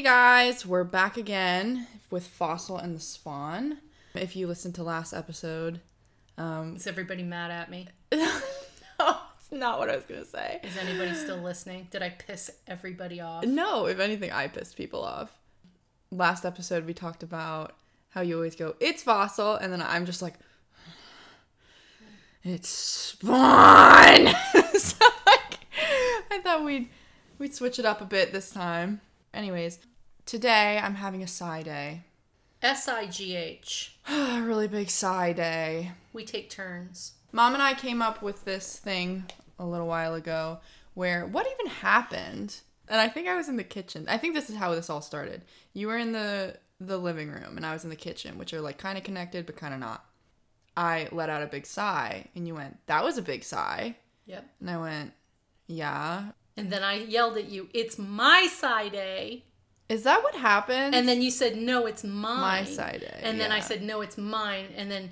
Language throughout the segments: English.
Hey guys, we're back again with Fossil and the Spawn. If you listened to last episode, um, Is everybody mad at me? no, it's not what I was gonna say. Is anybody still listening? Did I piss everybody off? No, if anything, I pissed people off. Last episode, we talked about how you always go, "It's Fossil," and then I'm just like, "It's Spawn." so like, I thought we'd we'd switch it up a bit this time. Anyways, today I'm having a sigh day. S I G H. a really big sigh day. We take turns. Mom and I came up with this thing a little while ago where what even happened? And I think I was in the kitchen. I think this is how this all started. You were in the the living room and I was in the kitchen, which are like kind of connected but kind of not. I let out a big sigh and you went, "That was a big sigh." Yep. And I went, "Yeah." And then I yelled at you, "It's my side day." Is that what happened? And then you said, "No, it's mine." My side day, And then I said, "No, it's mine." And then,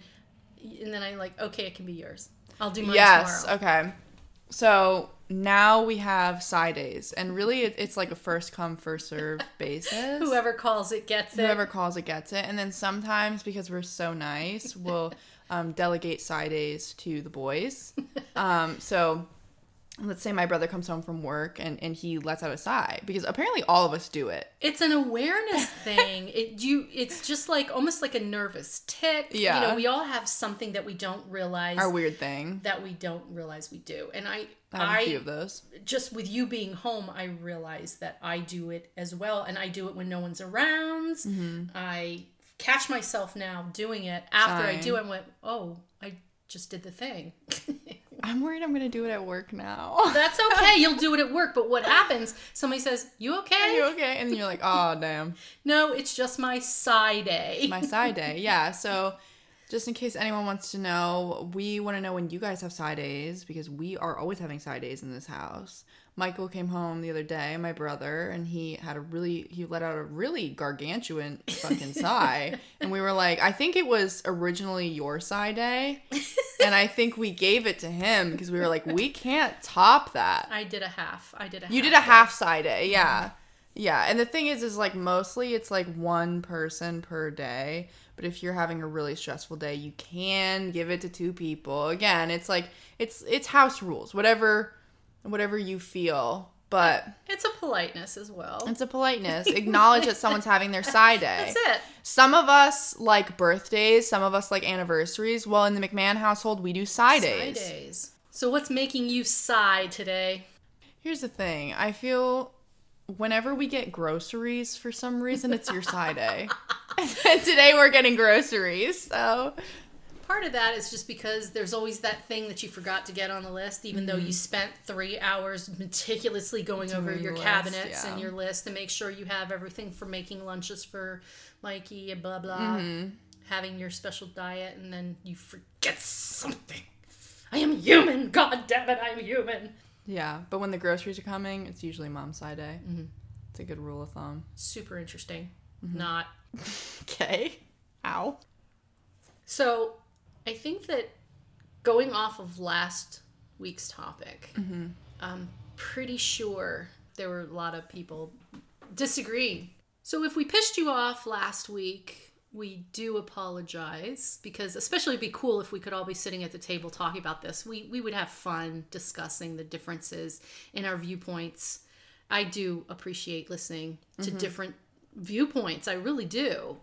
and then I like, okay, it can be yours. I'll do mine yes, tomorrow. okay. So now we have side days, and really it, it's like a first come first serve basis. Whoever calls it gets it. whoever calls it gets it, and then sometimes because we're so nice, we'll um, delegate side days to the boys. Um, so let's say my brother comes home from work and, and he lets out a sigh because apparently all of us do it. It's an awareness thing. It you it's just like almost like a nervous tic. You know, we all have something that we don't realize Our weird thing. that we don't realize we do. And I I have a I few of those. just with you being home, I realize that I do it as well, and I do it when no one's around. Mm-hmm. I catch myself now doing it after I do it. and went, oh, I just did the thing. I'm worried I'm gonna do it at work now. That's okay. You'll do it at work. But what happens? Somebody says, "You okay?" Are you okay? And you're like, oh damn. No, it's just my side day. my side day. Yeah. So, just in case anyone wants to know, we want to know when you guys have side days because we are always having side days in this house. Michael came home the other day, my brother, and he had a really he let out a really gargantuan fucking sigh, and we were like, I think it was originally your sigh day, and I think we gave it to him because we were like, we can't top that. I did a half. I did a. You did a half side day, yeah. Yeah, and the thing is is like mostly it's like one person per day, but if you're having a really stressful day, you can give it to two people. Again, it's like it's it's house rules. Whatever whatever you feel, but It's a politeness as well. it's a politeness. Acknowledge that someone's having their side day. That's it. Some of us like birthdays, some of us like anniversaries. Well, in the McMahon household, we do side Side days. days. So what's making you sigh today? Here's the thing. I feel whenever we get groceries, for some reason, it's your side day. and today we're getting groceries, so Part of that is just because there's always that thing that you forgot to get on the list, even though you mm-hmm. spent three hours meticulously going over your list, cabinets yeah. and your list to make sure you have everything for making lunches for Mikey and blah blah. Mm-hmm. Having your special diet, and then you forget something. I am human. God damn it, I am human. yeah. But when the groceries are coming, it's usually mom's side day. Mm-hmm. It's a good rule of thumb. Super interesting. Mm-hmm. Not Okay. Ow. So, I think that going off of last week's topic, mm-hmm. I'm pretty sure there were a lot of people disagreeing. So, if we pissed you off last week, we do apologize because, especially, it'd be cool if we could all be sitting at the table talking about this. We we would have fun discussing the differences in our viewpoints. I do appreciate listening to mm-hmm. different viewpoints. I really do.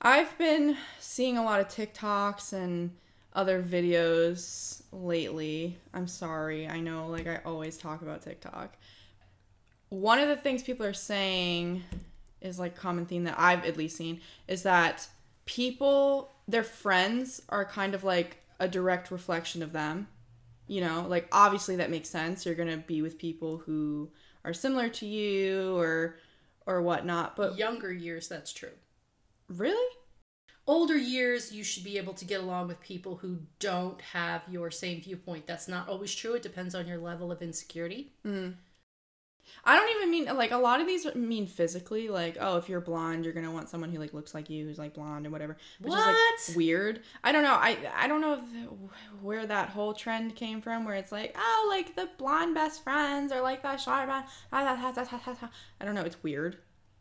I've been seeing a lot of TikToks and other videos lately. I'm sorry. I know, like, I always talk about TikTok. One of the things people are saying is like common theme that I've at least seen is that people, their friends, are kind of like a direct reflection of them. You know, like, obviously that makes sense. You're to be with people who are similar to you or or whatnot but Younger years, that's true. Really older years you should be able to get along with people who don't have your same viewpoint that's not always true it depends on your level of insecurity mm. I don't even mean like a lot of these mean physically, like oh, if you're blonde, you're gonna want someone who like looks like you, who's like blonde and whatever, which is What? like weird. I don't know. I I don't know if, where that whole trend came from, where it's like oh, like the blonde best friends or like that blonde. I don't know. It's weird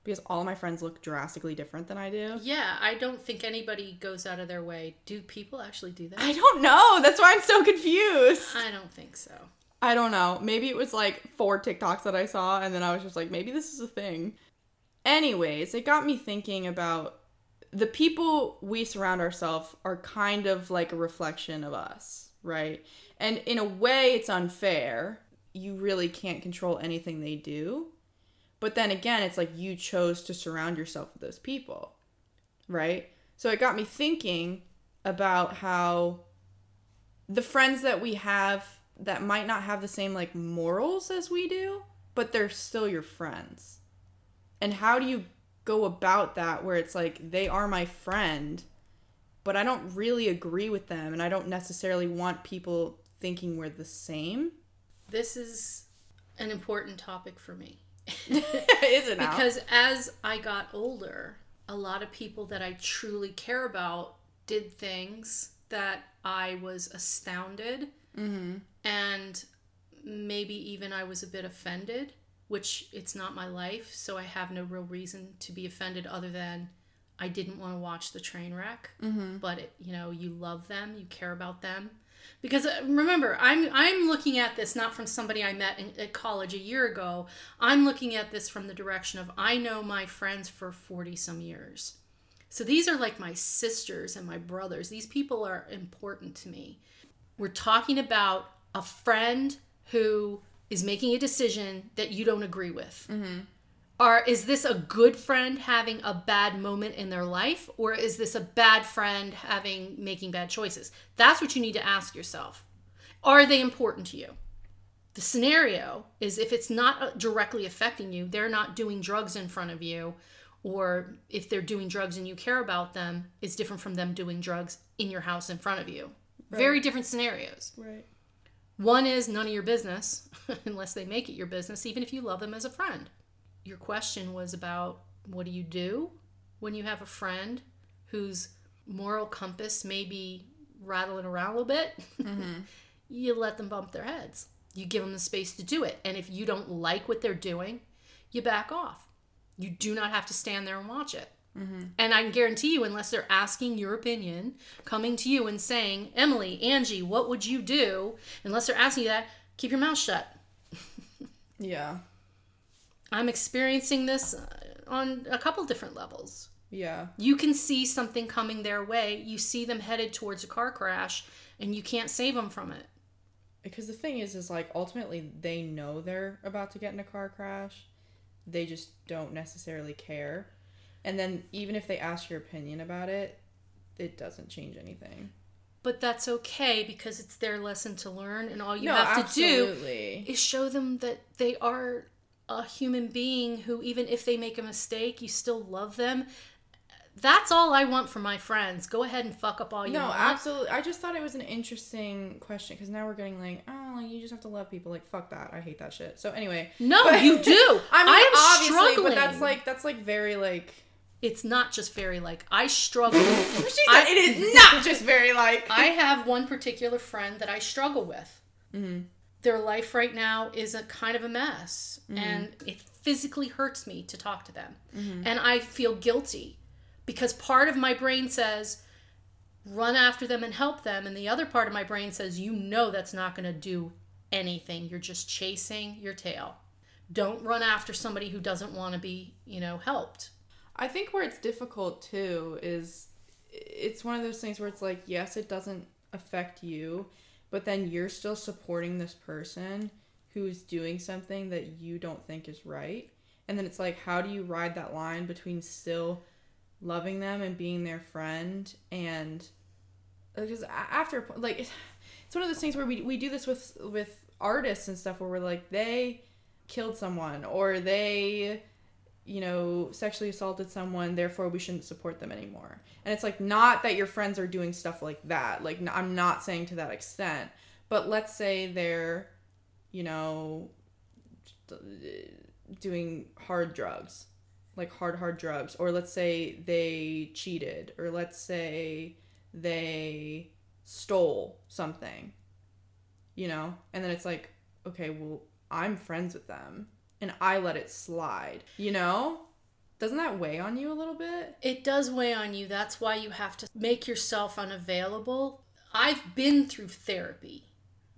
because all my friends look drastically different than I do. Yeah, I don't think anybody goes out of their way. Do people actually do that? I don't know. That's why I'm so confused. I don't think so. I don't know. Maybe it was like four TikToks that I saw, and then I was just like, maybe this is a thing. Anyways, it got me thinking about the people we surround ourselves are kind of like a reflection of us, right? And in a way, it's unfair. You really can't control anything they do. But then again, it's like you chose to surround yourself with those people, right? So it got me thinking about how the friends that we have that might not have the same like morals as we do, but they're still your friends. And how do you go about that where it's like they are my friend, but I don't really agree with them and I don't necessarily want people thinking we're the same? This is an important topic for me. Is it now? Because as I got older, a lot of people that I truly care about did things that I was astounded mm-hmm. and maybe even I was a bit offended, which it's not my life, so I have no real reason to be offended other than I didn't want to watch the train wreck. Mm-hmm. But it, you know, you love them, you care about them. Because uh, remember, I'm I'm looking at this not from somebody I met in, at college a year ago. I'm looking at this from the direction of I know my friends for 40 some years. So these are like my sisters and my brothers. These people are important to me. We're talking about a friend who is making a decision that you don't agree with. Are is this a good friend having a bad moment in their life or is this a bad friend having making bad choices? That's what you need to ask yourself. Are they important to you? The scenario is if it's not uh, directly affecting you, they're not doing drugs in front of you, or if they're doing drugs and you care about them, it's different from them doing drugs in your house in front of you. Very different scenarios. right. One is none of your business unless they make it your business, even if you love them as a friend. Your question was about what do you do when you have a friend whose moral compass may be rattling around a little bit? Mm-hmm. you let them bump their heads. You give them the space to do it. And if you don't like what they're doing, you back off. You do not have to stand there and watch it. Mm-hmm. And I can guarantee you, unless they're asking your opinion, coming to you and saying, Emily, Angie, what would you do? Unless they're asking you that, keep your mouth shut. Yeah. I'm experiencing this uh, on a couple different levels. Yeah. You can see something coming their way, you see them headed towards a car crash, and you can't save them from it. Because the thing is, is like ultimately they know they're about to get in a car crash. They just don't necessarily care. And then even if they ask your opinion about it, it doesn't change anything. But that's okay because it's their lesson to learn, and all you no, have to do is show them that they are a human being who, even if they make a mistake, you still love them. That's all I want from my friends. Go ahead and fuck up all you No, want. absolutely. I just thought it was an interesting question because now we're getting like, oh, you just have to love people. Like, fuck that. I hate that shit. So anyway, No, But- you do. I mean, am obviously, struggling. but that's like that's like very like. it's not just very like I struggle. She said I- it is not just very like. I have one particular friend that I struggle with. Mm-hmm. Their life right now is a kind of a mess, mm-hmm. and it physically hurts me to talk to them. Mm-hmm. And I feel guilty because part of my brain says, run after them and help them. And the other part of my brain says, you know, that's not going to do anything. You're just chasing your tail. Don't run after somebody who doesn't want to be, you know, helped. I think where it's difficult too is it's one of those things where it's like, yes, it doesn't affect you, but then you're still supporting this person who's doing something that you don't think is right. And then it's like, how do you ride that line between still loving them and being their friend and uh, because after like it's one of those things where we, we do this with with artists and stuff where we're like they killed someone or they you know, sexually assaulted someone, therefore we shouldn't support them anymore. And it's like not that your friends are doing stuff like that. Like I'm not saying to that extent, but let's say they're, you know, doing hard drugs, like hard hard drugs, or let's say they cheated, or let's say they stole something, you know, and then it's like, okay, well, I'm friends with them, and I let it slide, you know. Doesn't that weigh on you a little bit? It does weigh on you. That's why you have to make yourself unavailable. I've been through therapy.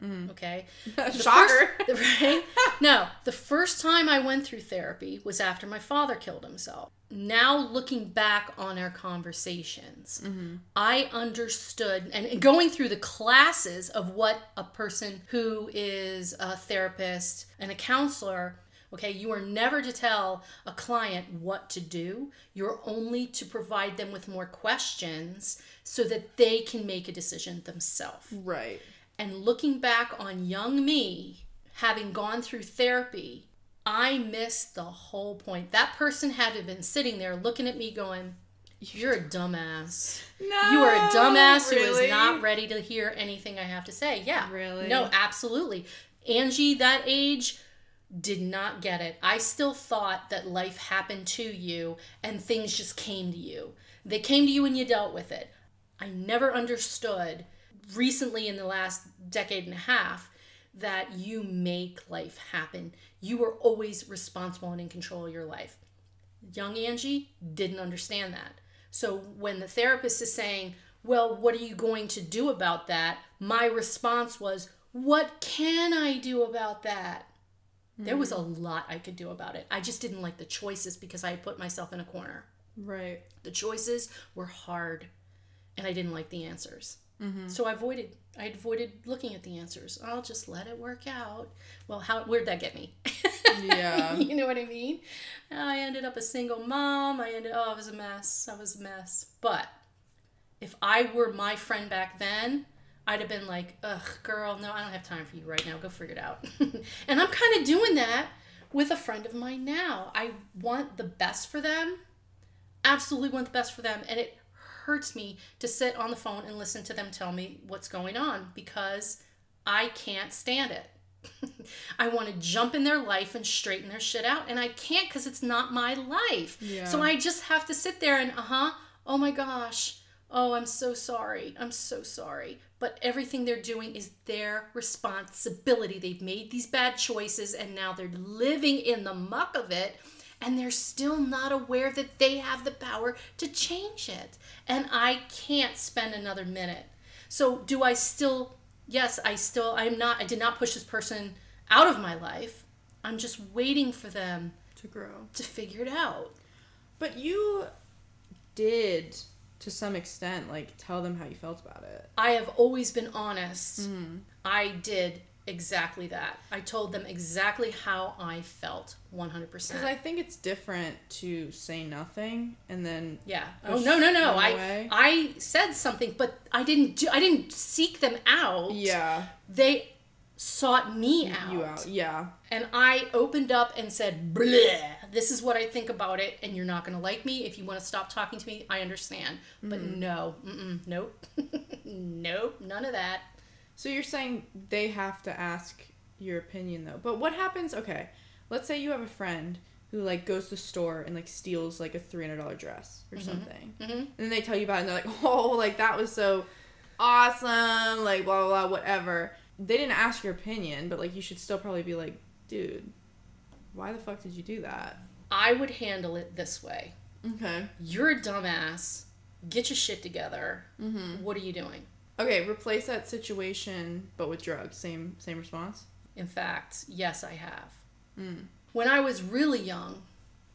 Mm-hmm. Okay. The Shocker. First, right? No, the first time I went through therapy was after my father killed himself. Now, looking back on our conversations, mm-hmm. I understood and going through the classes of what a person who is a therapist and a counselor. Okay, you are never to tell a client what to do. You're only to provide them with more questions so that they can make a decision themselves. Right. And looking back on young me, having gone through therapy, I missed the whole point. That person had to have been sitting there looking at me going, You're a dumbass. No. You are a dumbass who really? is not ready to hear anything I have to say. Yeah. Really? No, absolutely. Angie, that age, did not get it. I still thought that life happened to you and things just came to you. They came to you and you dealt with it. I never understood recently in the last decade and a half that you make life happen. You are always responsible and in control of your life. Young Angie didn't understand that. So when the therapist is saying, Well, what are you going to do about that? My response was, What can I do about that? There was a hmm. lot I could do about it. I just didn't like the choices because I had put myself in a corner. Right. The choices were hard and I didn't like the answers. Mm-hmm. So I avoided I avoided looking at the answers. I'll just let it work out. Well, how where'd that get me? Yeah. you know what I mean? I ended up a single mom. I ended oh, it was a mess. I was a mess. But if I were my friend back then, I'd have been like, ugh, girl, no, I don't have time for you right now. Go figure it out. and I'm kind of doing that with a friend of mine now. I want the best for them. Absolutely want the best for them. And it hurts me to sit on the phone and listen to them tell me what's going on because I can't stand it. I want to jump in their life and straighten their shit out, and I can't because it's not my life. Yeah. So I just have to sit there and, uh huh, oh my gosh, oh, I'm so sorry, I'm so sorry. But everything they're doing is their responsibility. They've made these bad choices, and now they're living in the muck of it, and they're still not aware that they have the power to change it. And I can't spend another minute. So, do I still yes, I still I'm not I did not push this person out of my life. I'm just waiting for them To grow. to figure it out. But you did to some extent like tell them how you felt about it. I have always been honest. Mm-hmm. I did exactly that. I told them exactly how I felt 100%. Because I think it's different to say nothing and then yeah. Oh no, no, no. I away. I said something, but I didn't do I didn't seek them out. yeah, They sought me out. you out. Yeah. And I opened up and said, Bleh, this is what I think about it, and you're not going to like me. If you want to stop talking to me, I understand. But no, nope. nope, none of that. So you're saying they have to ask your opinion though. But what happens? Okay, let's say you have a friend who like goes to the store and like steals like a three hundred dollar dress or something, Mhm. and then they tell you about it and they're like, oh, like that was so awesome, like blah blah blah, whatever. They didn't ask your opinion, but like you should still probably be like, dude, why the fuck did you do that? I would handle it this way Okay. You're a dumbass. Get your shit together. Mm-hmm. What are you doing? Okay, replace that situation, but with drugs. Same same response. In fact, yes, I have. Mm. When I was really young,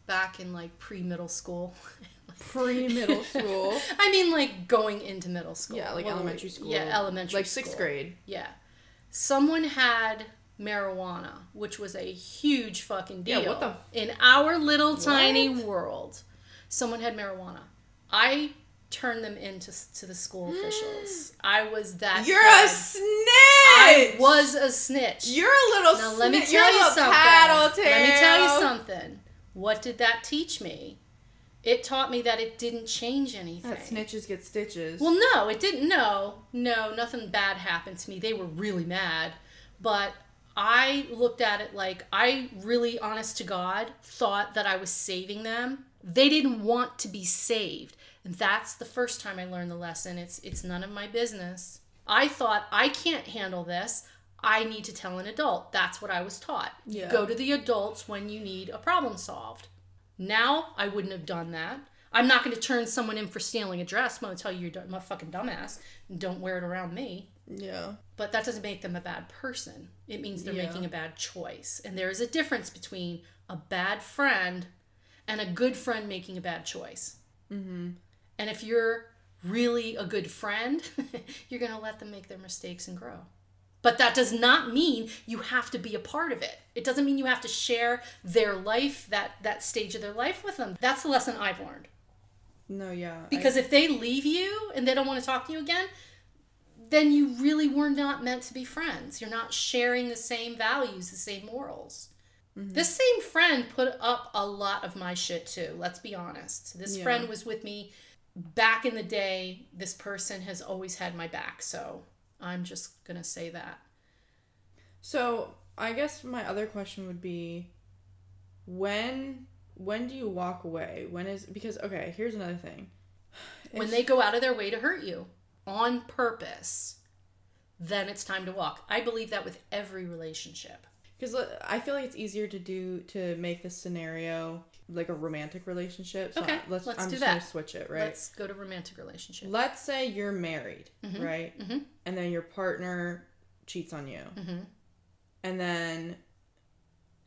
back in like pre middle school, Pre middle school. I mean, like going into middle school. Yeah, like Well, elementary school. Yeah, elementary Like sixth school. grade. Yeah. Someone had marijuana, which was a huge fucking deal. Yeah, what the f- In our little tiny What? world, someone had marijuana. I turned them into to the school mm. officials. I was that. You're a snitch. I was a snitch. You're a little. now let me tell you something. tattletale. Let me tell you something. What did that teach me? It taught me that it didn't change anything. That snitches get stitches. Well, no, it didn't. No, no, nothing bad happened to me. They were really mad, but I looked at it like I really, honest to God, thought that I was saving them. They didn't want to be saved. And that's the first time I learned the lesson. It's it's none of my business. I thought I can't handle this. I need to tell an adult. That's what I was taught. Yeah. Go to the adults when you need a problem solved. Now I wouldn't have done that. I'm not going to turn someone in for stealing a dress. I'm going to tell you you're a fucking dumbass. And don't wear it around me. Yeah. But that doesn't make them a bad person. It means they're Yeah. making a bad choice. And there is a difference between a bad friend and a good friend making a bad choice. Mm-hmm. And if you're really a good friend, you're going to let them make their mistakes and grow. But that does not mean you have to be a part of it. It doesn't mean you have to share their life, that, that stage of their life with them. That's the lesson I've learned. No, yeah. I- Because if they leave you and they don't want to talk to you again, then you really were not meant to be friends. You're not sharing the same values, the same morals. Mm-hmm. This same friend put up a lot of my shit too, let's be honest. This Yeah. friend was with me back in the day. This person has always had my back, so I'm just going to say that. So I guess my other question would be, when when do you walk away? When is because okay, here's another thing. When they go out of their way to hurt you on purpose, then it's time to walk. I believe that with every relationship. Because I feel like it's easier to do to make this scenario like a romantic relationship. So Okay, let's, let's I'm do just gonna that. switch it, right? Let's go to romantic relationship. Let's say you're married, right? mhm. And then your partner cheats on you, Mhm. and then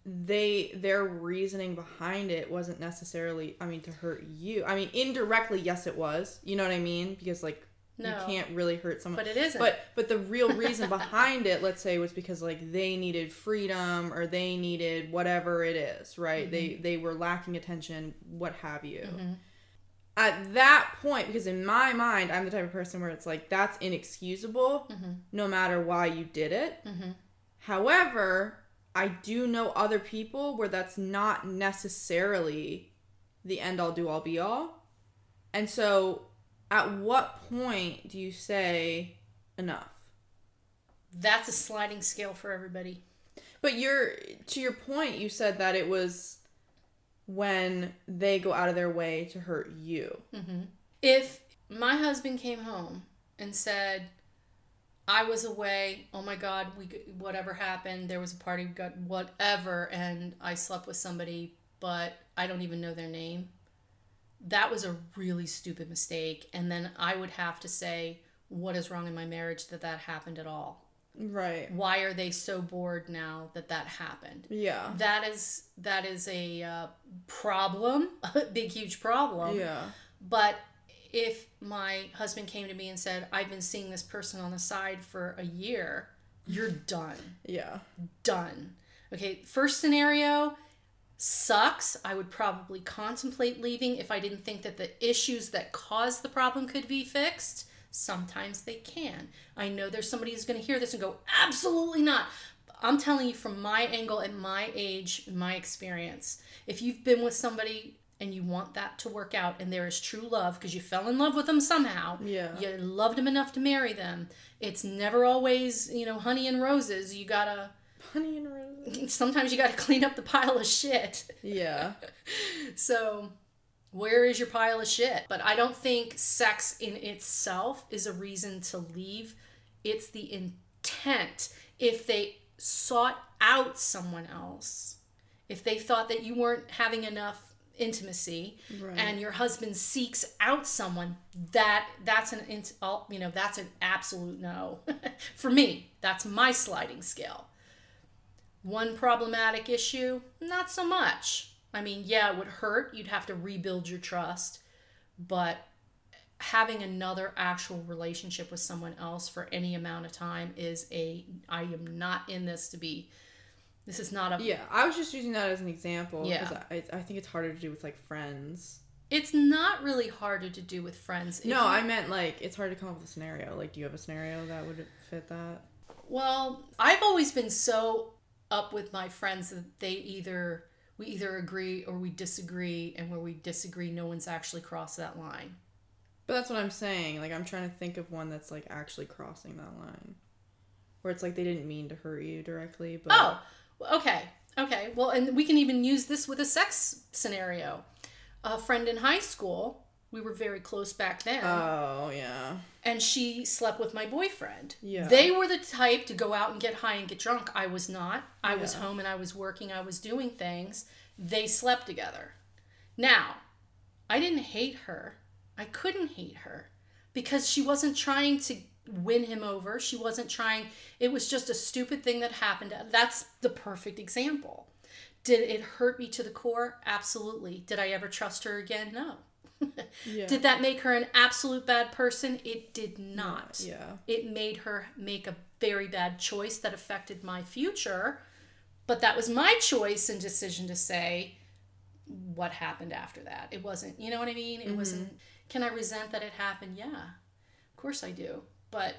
they their reasoning behind it wasn't necessarily, I mean, to hurt you. I mean, indirectly, yes, it was. You know what I mean? Because like No. you can't really hurt someone. But it isn't. But but the real reason behind it, let's say, was because like they needed freedom or they needed whatever it is, right? They Mm-hmm. they were lacking attention, what have you. At that point, because in my mind, I'm the type of person where it's like that's inexcusable, Mm-hmm. no matter why you did it. However, I do know other people where that's not necessarily the end all do all be all. And so, at what point do you say enough? That's a sliding scale for everybody. But you're to your point, you said that it was when they go out of their way to hurt you. Mm-hmm. If my husband came home and said, I was away, oh my God, we whatever happened, there was a party, we got whatever, and I slept with somebody, but I don't even know their name. That was a really stupid mistake. And then I would have to say, what is wrong in my marriage that that happened at all? Right. Why are they so bored now that that happened? Yeah. that is that is a uh, problem a big huge problem Yeah. but if my husband came to me and said i've been seeing this person on the side for a year you're done. Yeah. done. Okay first scenario sucks. I would probably contemplate leaving if i didn't think that the issues that caused the problem could be fixed. Sometimes they can. I know there's somebody who's going to hear this and go absolutely not. I'm telling you from my angle and my age and my experience if you've been with somebody and you want that to work out and there is true love because you fell in love with them somehow Yeah. you loved them enough to marry them it's never always you know honey and roses you gotta Honey and roses. sometimes you got to clean up the pile of shit. Yeah. So, where is your pile of shit? But I don't think sex in itself is a reason to leave. It's the intent. If they sought out someone else, if they thought that you weren't having enough intimacy Right. and your husband seeks out someone that that's an oh, you know that's an absolute no for me that's my sliding scale one problematic issue, not so much. I mean, yeah, it would hurt. You'd have to rebuild your trust. But having another actual relationship with someone else for any amount of time is a, I am not in this to be, this is not a, Yeah. I was just using that as an example. Yeah. Because I, I think it's harder to do with like friends. it's not really harder to do with friends. No, I meant like it's hard to come up with a scenario. Like, do you have a scenario that would fit that? Well, I've always been so up with my friends that they either we either agree or we disagree, and where we disagree, no one's actually crossed that line. But that's what I'm saying. Like, I'm trying to think of one that's like actually crossing that line. where it's like they didn't mean to hurt you directly, but Oh, okay. Okay. Well, and we can even use this with a sex scenario. A friend in high school, we were very close back then, oh yeah, and she slept with my boyfriend. Yeah. They were the type to go out and get high and get drunk. I was not. I was home and I was working, I was doing things. They slept together. Now, I didn't hate her. I couldn't hate her because she wasn't trying to win him over. She wasn't trying, it was just a stupid thing that happened. That's the perfect example. Did it hurt me to the core? Absolutely. Did I ever trust her again? No. yeah, Did that make her an absolute bad person? It did not. yeah, It made her make a very bad choice that affected my future. But that was my choice and decision to say what happened after that. It wasn't, you know what I mean? It mm-hmm. wasn't, can I resent that it happened? Yeah, of course I do. But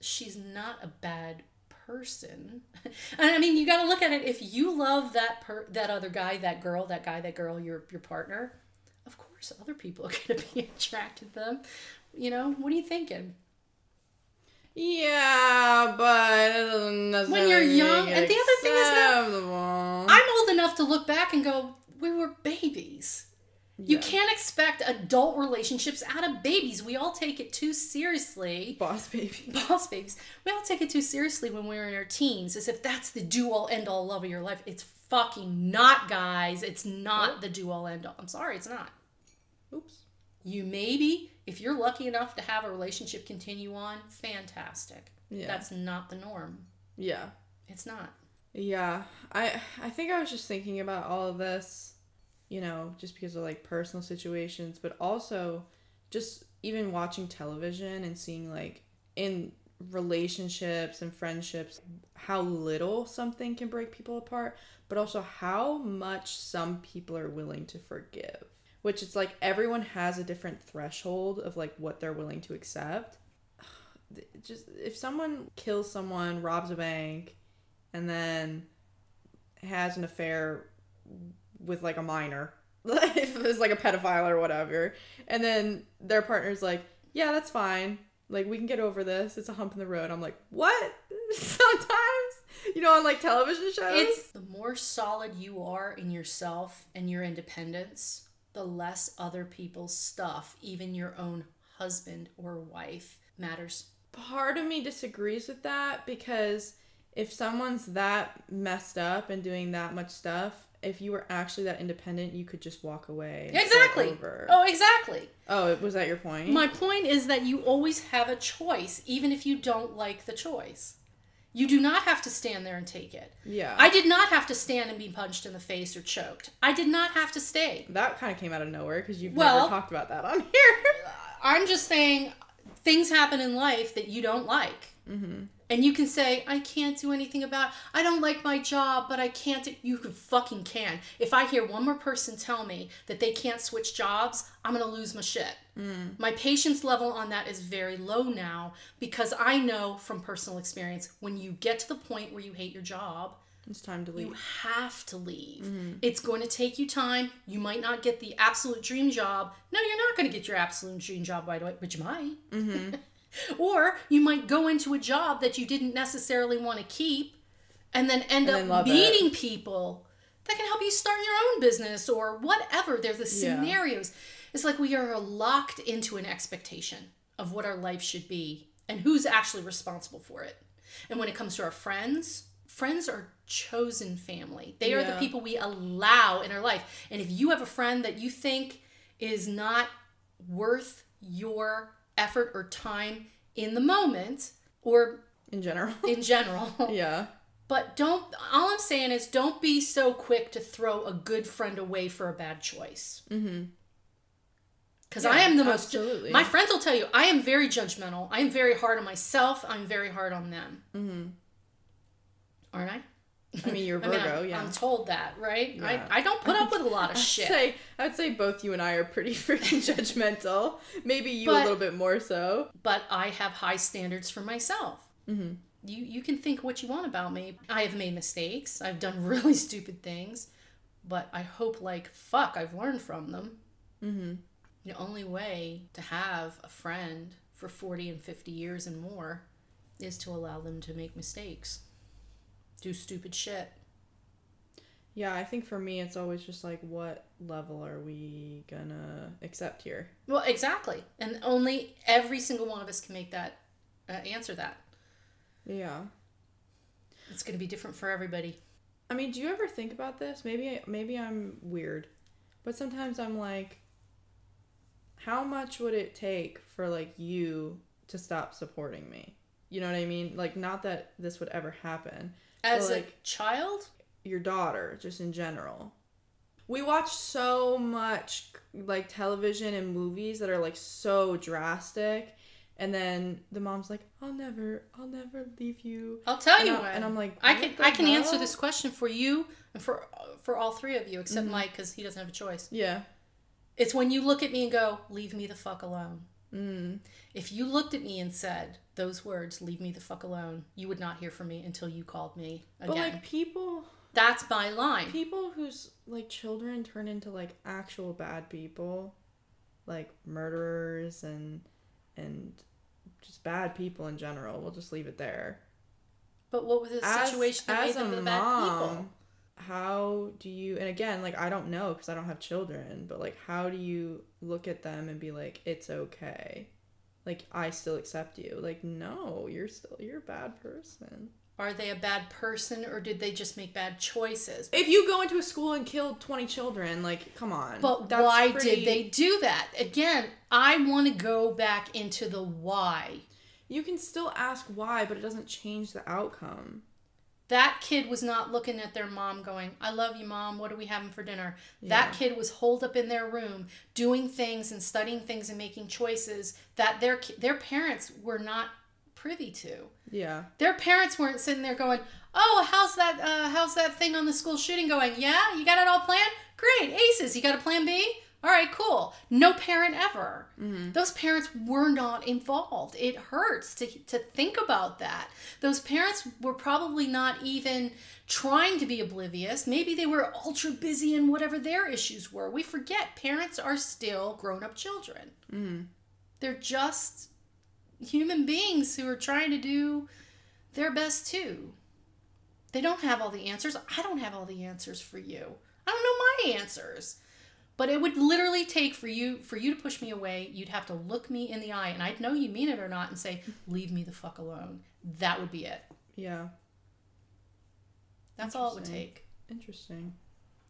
she's not a bad person. and I mean, you got to look at it. If you love that per- that other guy, that girl, that guy, that girl, your your partner, of course, other people are going to be attracted to them. You know, what are you thinking? yeah, but it doesn't necessarily you're young- and the other thing is that- I'm old enough to look back and go, we were babies. You Yeah. can't expect adult relationships out of babies. We all take it too seriously. boss baby. Boss babies. We all take it too seriously when we're in our teens, as if that's the do all end all love of your life. It's fucking not, guys. It's not oh. the do all end all. I'm sorry, it's not. Oops. You maybe, if you're lucky enough to have a relationship continue on, fantastic. Yeah. That's not the norm. Yeah. It's not. Yeah, I I think I was just thinking about all of this, you know, just because of like personal situations, but also just even watching television and seeing like in relationships and friendships how little something can break people apart, but also how much some people are willing to forgive. Which it's like everyone has a different threshold of like what they're willing to accept. Just if someone kills someone, robs a bank, and then has an affair with like a minor. If it's like a pedophile or whatever. And then their partner's like yeah that's fine. Like we can get over this. It's a hump in the road. I'm like what? Sometimes? You know on like television shows? It's the more solid you are in yourself and your independence, the less other people's stuff, even your own husband or wife, matters. part of me disagrees with that because if someone's that messed up and doing that much stuff if you were actually that independent you could just walk away Exactly. Oh, exactly. oh was that your point My point is that you always have a choice, even if you don't like the choice. You do not have to stand there and take it. yeah I did not have to stand and be punched in the face or choked. I did not have to stay. That kind of came out of nowhere because you've Well- never talked about that on here. I'm just saying things happen in life that you don't like. Mm-hmm. And you can say, I can't do anything about I don't like my job, but I can't you can fucking can. If I hear one more person tell me that they can't switch jobs, I'm gonna lose my shit. Mm. My patience level on that is very low now because I know from personal experience when you get to the point where you hate your job, It's time to leave. you have to leave. Mm-hmm. It's going to take you time. You might not get the absolute dream job. No, you're not going to get your absolute dream job right away, but you might. Mm-hmm. or you might go into a job that you didn't necessarily want to keep and then end And then up it. meeting people that can help you start your own business or whatever. There's the Yeah. scenarios. It's like we are locked into an expectation of what our life should be and who's actually responsible for it. And when it comes to our friends, friends are chosen family. They are the people we allow in our life. And if you have a friend that you think is not worth your effort or time in the moment or In general. in general, yeah. but don't, all I'm saying is don't be so quick to throw a good friend away for a bad choice. Mm-hmm. Because Yeah, I am the most, absolutely. my friends will tell you, I am very judgmental. I am very hard on myself. I'm very hard on them. Mm-hmm. Aren't I? I mean, you're I mean, Virgo, I'm, yeah. I'm told that, right? Yeah. I, I don't put up with a lot of I'd shit. say I'd say both you and I are pretty freaking judgmental. Maybe you a little bit more so. but I have high standards for myself. Mm-hmm. You you can think what you want about me. I have made mistakes. I've done really stupid things, but I hope like fuck I've learned from them. Mm-hmm. The only way to have a friend for 40 and 50 years and more is to allow them to make mistakes, do stupid shit. Yeah, I think for me, it's always just like, what level are we gonna accept here? Well, exactly. And only every single one of us can make that uh, answer that. Yeah. It's to be different for everybody. I mean, do you ever think about this? Maybe maybe I'm weird, but sometimes I'm like, how much would it take for like you to stop supporting me? You know what I mean? Like, not that this would ever happen. As Well, a like- child, Your daughter, just in general. We watch so much like television and movies that are like so drastic, and then the mom's like, "I'll never, I'll never leave you." I'll tell and you I- and I'm like, I can I can answer this question for you and for for all three of you except mm-hmm. Mike because he doesn't have a choice. Yeah. It's when you look at me and go, "Leave me the fuck alone." Mm. If you looked at me and said those words, "Leave me the fuck alone," you would not hear from me until you called me again. But like people, That's my line. people whose like children turn into like actual bad people, like murderers and and just bad people in general. We'll just leave it there. But what was the situation that made them the bad people? How do you? And again, like I don't know because I don't have children. But like, how do you look at them and be like, it's okay? Like I still accept you. Like no, you're still you're a bad person. Are they a bad person or did they just make bad choices? If you go into a school and kill twenty children, like come on. But That's why pretty- did they do that? Again, I want to go back into the why. You can still ask why, but it doesn't change the outcome. That kid was not looking at their mom going, I love you, mom. What are we having for dinner? Yeah. That kid was holed up in their room doing things and studying things and making choices that their, their parents were not privy to. Yeah. Their parents weren't sitting there going, "Oh, how's that? Uh, how's that thing on the school shooting going? Yeah, you got it all planned. Great, aces. You got a plan B? All right, cool. No parent ever. Mm-hmm. Those parents were not involved. It hurts to to think about that. Those parents were probably not even trying to be oblivious. Maybe they were ultra busy in whatever their issues were. We forget parents are still grown up children. Mm-hmm. They're just human beings who are trying to do their best too. They don't have all the answers. I don't have all the answers for you. I don't know my answers. But it would literally take for you for you to push me away, you'd have to look me in the eye and I'd know you mean it or not and say, "Leave me the fuck alone." That would be it. Yeah. That's all it would take. Interesting.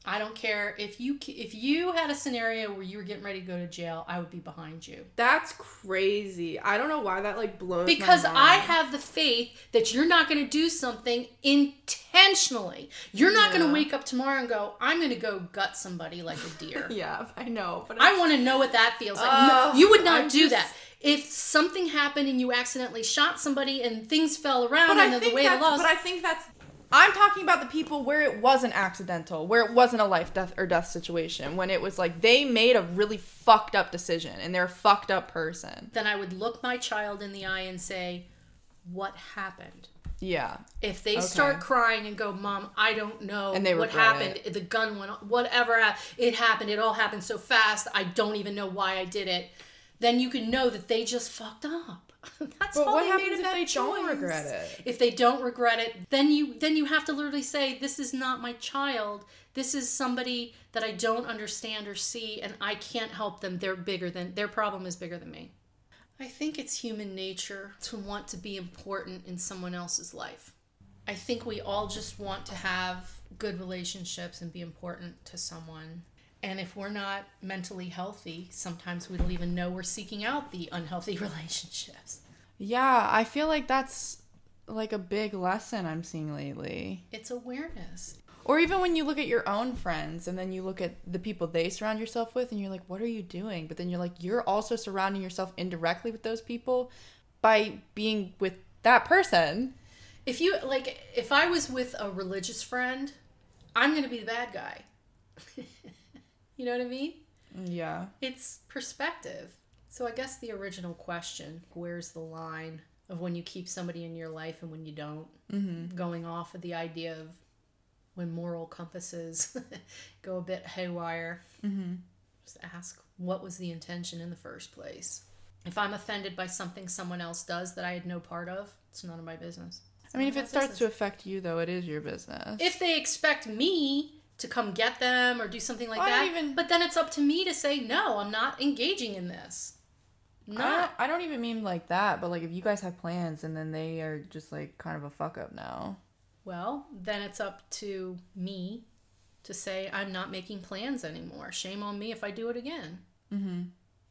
I don't care if you if you had a scenario where you were getting ready to go to jail, I would be behind you. That's crazy. I don't know why that like blows. my because I have the faith that you're not going to do something intentionally. You're not going to wake up tomorrow and go, I'm going to go gut somebody like a deer. Yeah, I know, but I want to know what that feels like. No, you would not I'm do just- that. If something happened and you accidentally shot somebody and things fell around But and the way the that's. laws. But I think that's. I'm talking about the people where it wasn't accidental, where it wasn't a life, death, or death situation, when it was like they made a really fucked up decision and they're a fucked up person. then I would look my child in the eye and say, What happened? Yeah. If they Okay. start crying and go, Mom, I don't know And they what happened, the gun went, off, whatever, it happened, it all happened so fast, I don't even know why I did it, then you can know that they just fucked up. That's But all what they happens made if they don't regret it? If they don't regret it, then you then you have to literally say, This is not my child. This is somebody that I don't understand or see, and I can't help them. They're bigger than their problem is bigger than me. I think it's human nature to want to be important in someone else's life. I think we all just want to have good relationships and be important to someone. And if we're not mentally healthy, sometimes we don't even know we're seeking out the unhealthy relationships. Yeah, I feel like that's like a big lesson I'm seeing lately. It's awareness. Or even when you look at your own friends and then you look at the people they surround yourself with and you're like, what are you doing? But then you're like, you're also surrounding yourself indirectly with those people by being with that person. If you like, if I was with a religious friend, I'm going to be the bad guy. you know what I mean? Yeah. It's perspective. So I guess the original question, where's the line of when you keep somebody in your life and when you don't? Mm-hmm. Going off of the idea of when moral compasses go a bit haywire. Mm-hmm. Just ask what was the intention in the first place. If I'm offended by something someone else does that I had no part of, it's none of my business. I mean, if it starts to affect you, though, it is your business. if they expect me to come get them or do something like I that, even- but then it's up to me to say no. I'm not engaging in this. I don't. I don't even mean like that, but like if you guys have plans and then they are just like kind of a fuck up now. Well, then it's up to me to say I'm not making plans anymore. Shame on me if I do it again. Mm-hmm.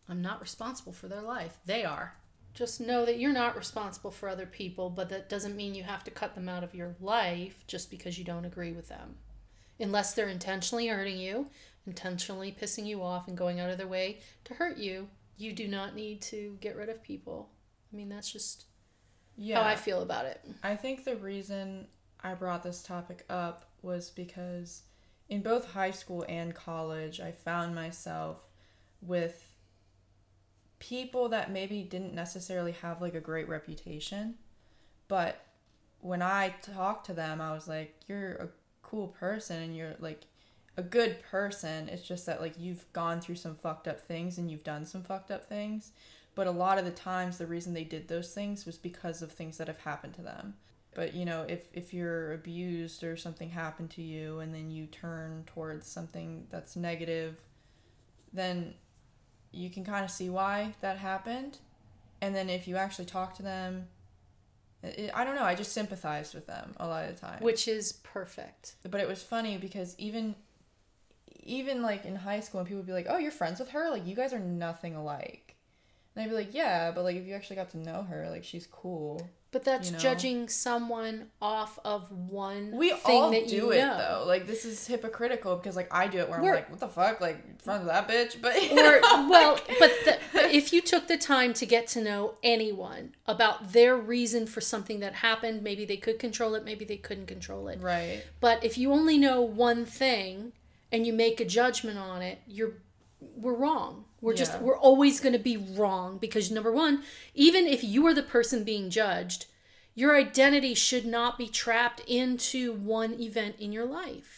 I'm not responsible for their life. They are. Just know that you're not responsible for other people, but that doesn't mean you have to cut them out of your life just because you don't agree with them. Unless they're intentionally hurting you, intentionally pissing you off, and going out of their way to hurt you, you do not need to get rid of people. I mean, that's just Yeah. how I feel about it. I think the reason I brought this topic up was because in both high school and college, I found myself with people that maybe didn't necessarily have like a great reputation, but when I talked to them, I was like, "You're a cool person and you're like a good person. It's just that like you've gone through some fucked up things and you've done some fucked up things." But a lot of the times the reason they did those things was because of things that have happened to them. But you know, if if you're abused or something happened to you and then you turn towards something that's negative, then you can kind of see why that happened. And then if you actually talk to them, I don't know, I just sympathized with them a lot of the time. Which is perfect. But it was funny because even even like in high school when people would be like, "Oh, you're friends with her? Like you guys are nothing alike." And I'd be like, "Yeah, but like if you actually got to know her, like she's cool." But that's You know? judging someone off of one We thing all that do you it know. though. Like this is hypocritical because like I do it where We're- I'm like, "What the fuck? Like friends with that bitch?" But or know, well like- but the, but if you took the time to get to know anyone about their reason for something that happened maybe they could control it maybe they couldn't control it right. but if you only know one thing and you make a judgment on it you're we're wrong we're just Yeah. we're always going to be wrong because number one even if you are the person being judged your identity should not be trapped into one event in your life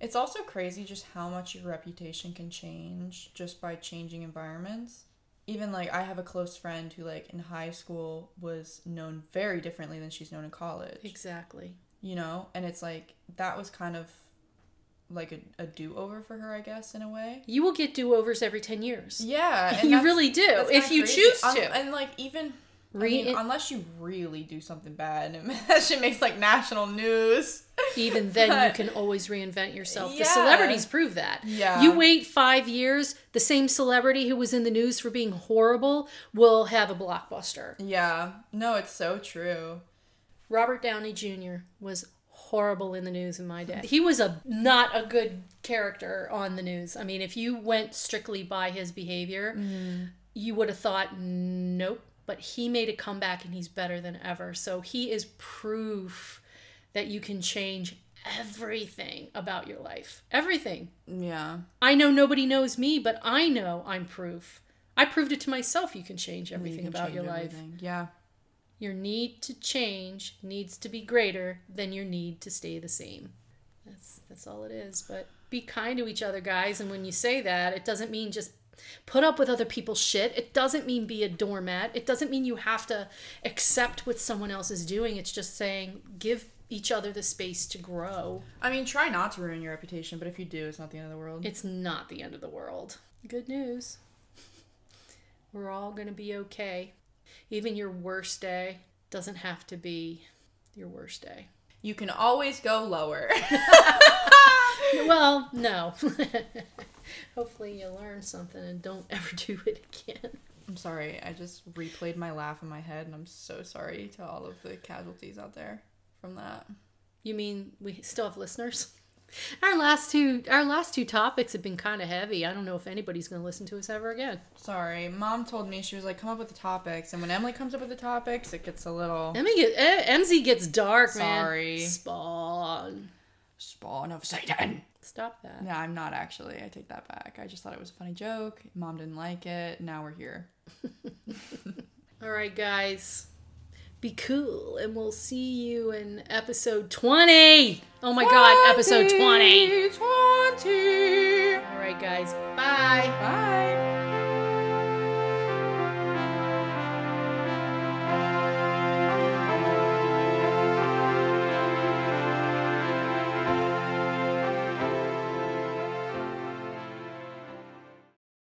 It's also crazy just how much your reputation can change just by changing environments. Even like I have a close friend who like in high school was known very differently than she's known in college. exactly You know? And it's like that was kind of like a, a do over for her, I guess, in a way. you will get do-overs every 10 years Yeah. and you really do if you crazy. choose Un- to and like even I mean, unless you really do something bad and that shit makes like national news. even then you can always reinvent yourself the celebrities prove that Yeah. you wait five years the same celebrity who was in the news for being horrible will have a blockbuster Yeah. No, it's so true. robert downey jr was horrible in the news in my day. He was a not a good character on the news. I mean if you went strictly by his behavior mm-hmm. you would have thought nope but he made a comeback and he's better than ever. So he is proof that you can change everything about your life. Everything. Yeah. i know nobody knows me but i know i'm proof. I proved it to myself. You can change You everything can about change your life. Yeah. Your need to change needs to be greater than your need to stay the same. That's that's all it is. But be kind to each other, guys. And when you say that, it doesn't mean just put up with other people's shit. It doesn't mean be a doormat. It doesn't mean you have to accept what someone else is doing. It's just saying give each other the space to grow. I mean, try not to ruin your reputation, but if you do, it's not the end of the world. It's not the end of the world. Good news. We're all going to be okay. Even your worst day doesn't have to be your worst day. you can always go lower. Well, no. Hopefully you learn something and don't ever do it again. I'm sorry. I just replayed my laugh in my head, and I'm so sorry to all of the casualties out there from that. You mean we still have listeners? Our last two our last two topics have been kind of heavy. I don't know if anybody's going to listen to us ever again. Sorry. Mom told me she was like, come up with the topics, and when Emily comes up with the topics, it gets a little Emmy get, eh, MZ gets dark, man. Sorry. Spawn. spawn of Satan. Stop that. No, I'm not actually. I take that back. I just thought it was a funny joke. Mom didn't like it. Now we're here. All right, guys. Be cool, and we'll see you in episode 20. Oh my god, episode 20. 20. All right, guys. Bye. Bye.